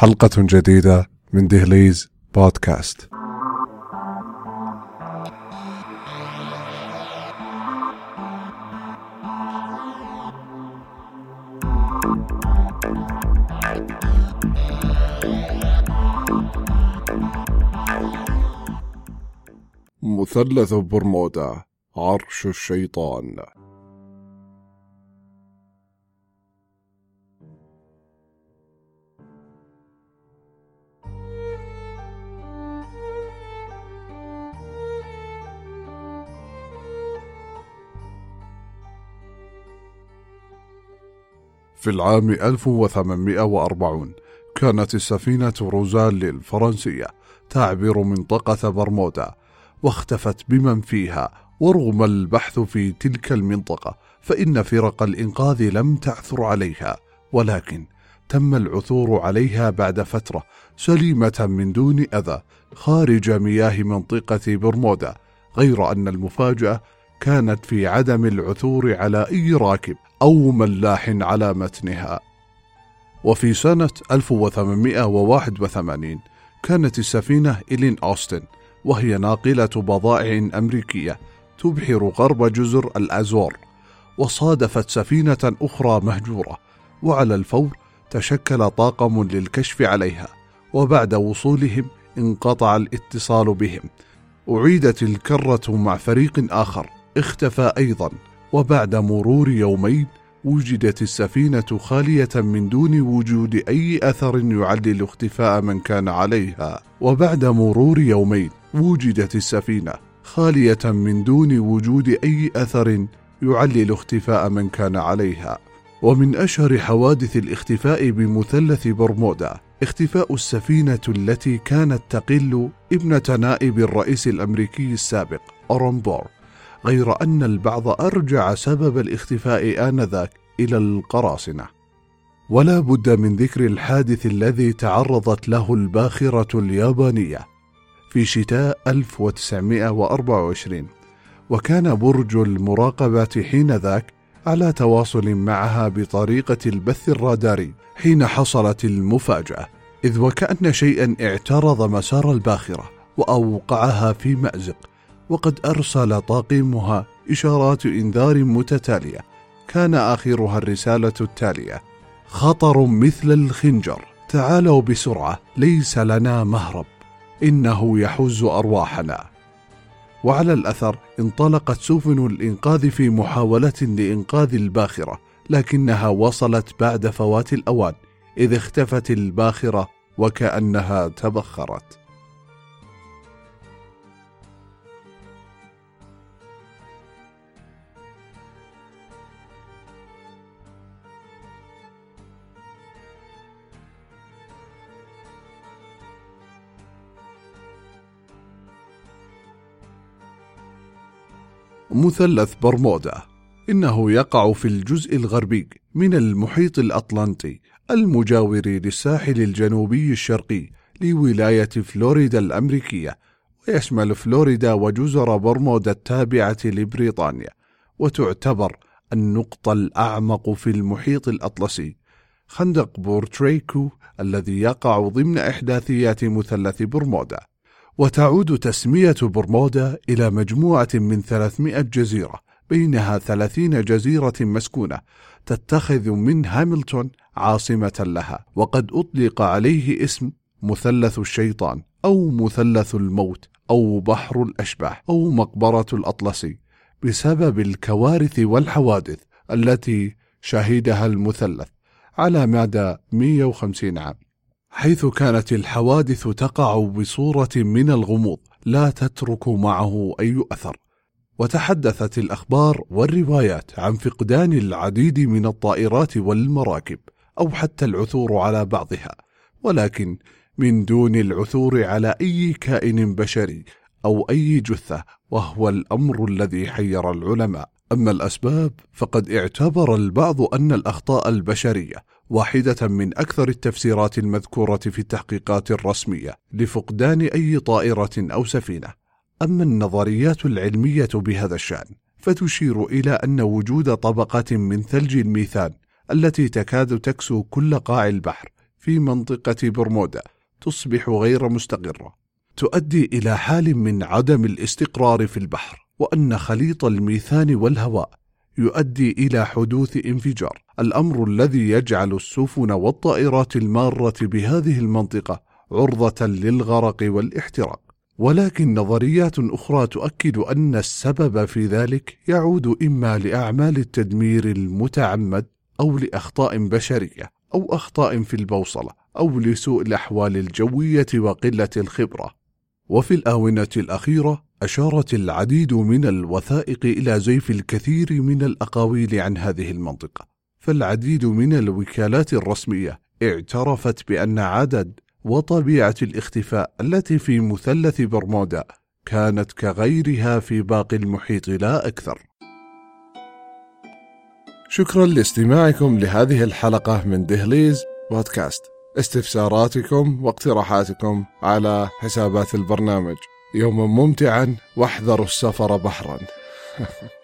حلقة جديدة من دهليز بودكاست. مثلث برمودا عرش الشيطان في العام 1840 كانت السفينة روزال الفرنسية تعبر منطقة برمودا واختفت بمن فيها ورغم البحث في تلك المنطقة فإن فرق الإنقاذ لم تعثر عليها. ولكن تم العثور عليها بعد فترة سليمة من دون أذى خارج مياه منطقة برمودا غير أن المفاجأة كانت في عدم العثور على أي راكب أو ملاح على متنها. وفي سنة 1881 كانت السفينة إلين أوستن وهي ناقلة بضائع أمريكية تبحر غرب جزر الأزور وصادفت سفينة أخرى مهجورة وعلى الفور تشكل طاقم للكشف عليها وبعد وصولهم انقطع الاتصال بهم. أعيدت الكرة مع فريق آخر اختفى أيضا وبعد مرور يومين وجدت السفينة خالية من دون وجود أي أثر يعلل اختفاء من كان عليها. وبعد مرور يومين وجدت السفينة خالية من دون وجود أي أثر يعلل اختفاء من كان عليها. ومن أشهر حوادث الاختفاء بمثلث برمودا اختفاء السفينة التي كانت تقل ابنة نائب الرئيس الأمريكي السابق أورنبور غير أن البعض أرجع سبب الاختفاء آنذاك إلى القراصنة. ولا بد من ذكر الحادث الذي تعرضت له الباخرة اليابانية في شتاء 1924 وكان برج المراقبة حينذاك على تواصل معها بطريقة البث الراداري حين حصلت المفاجأة إذ وكأن شيئا اعترض مسار الباخرة وأوقعها في مأزق وقد أرسل طاقمها إشارات إنذار متتالية. كان آخرها الرسالة التالية. خطر مثل الخنجر. تعالوا بسرعة ليس لنا مهرب. إنه يحز أرواحنا. وعلى الأثر انطلقت سفن الإنقاذ في محاولة لإنقاذ الباخرة لكنها وصلت بعد فوات الأوان إذ اختفت الباخرة وكأنها تبخرت. مثلث برمودا. إنه يقع في الجزء الغربي من المحيط الأطلنطي المجاور للساحل الجنوبي الشرقي لولاية فلوريدا الأمريكية ويشمل فلوريدا وجزر برمودا التابعة لبريطانيا. وتعتبر النقطة الأعمق في المحيط الأطلسي. خندق بورتريكو الذي يقع ضمن إحداثيات مثلث برمودا. وتعود تسمية برمودا إلى مجموعة من 300 جزيرة بينها 30 جزيرة مسكونة تتخذ من هاملتون عاصمة لها وقد أطلق عليه اسم مثلث الشيطان أو مثلث الموت أو بحر الأشباح أو مقبرة الأطلسي بسبب الكوارث والحوادث التي شهدها المثلث على مدى 150 عام. حيث كانت الحوادث تقع بصورة من الغموض لا تترك معه أي أثر. وتحدثت الأخبار والروايات عن فقدان العديد من الطائرات والمراكب أو حتى العثور على بعضها. ولكن من دون العثور على أي كائن بشري أو أي جثة وهو الأمر الذي حير العلماء. أما الأسباب فقد اعتبر البعض أن الأخطاء البشرية واحدة من أكثر التفسيرات المذكورة في التحقيقات الرسمية لفقدان أي طائرة أو سفينة. أما النظريات العلمية بهذا الشأن فتشير إلى أن وجود طبقة من ثلج الميثان التي تكاد تكسو كل قاع البحر في منطقة برمودا تصبح غير مستقرة تؤدي إلى حال من عدم الاستقرار في البحر وأن خليط الميثان والهواء يؤدي إلى حدوث انفجار الأمر الذي يجعل السفن والطائرات المارة بهذه المنطقة عرضة للغرق والاحتراق ولكن نظريات أخرى تؤكد أن السبب في ذلك يعود إما لأعمال التدمير المتعمد أو لأخطاء بشرية أو أخطاء في البوصلة أو لسوء الأحوال الجوية وقلة الخبرة. وفي الآونة الأخيرة أشارت العديد من الوثائق إلى زيف الكثير من الأقاويل عن هذه المنطقة، فالعديد من الوكالات الرسمية اعترفت بأن عدد وطبيعة الاختفاء التي في مثلث برمودا كانت كغيرها في باقي المحيط لا أكثر. شكرا لاستماعكم لهذه الحلقة من دهليز بودكاست. استفساراتكم واقتراحاتكم على حسابات البرنامج. يوما ممتعا واحذروا السفر بحرا.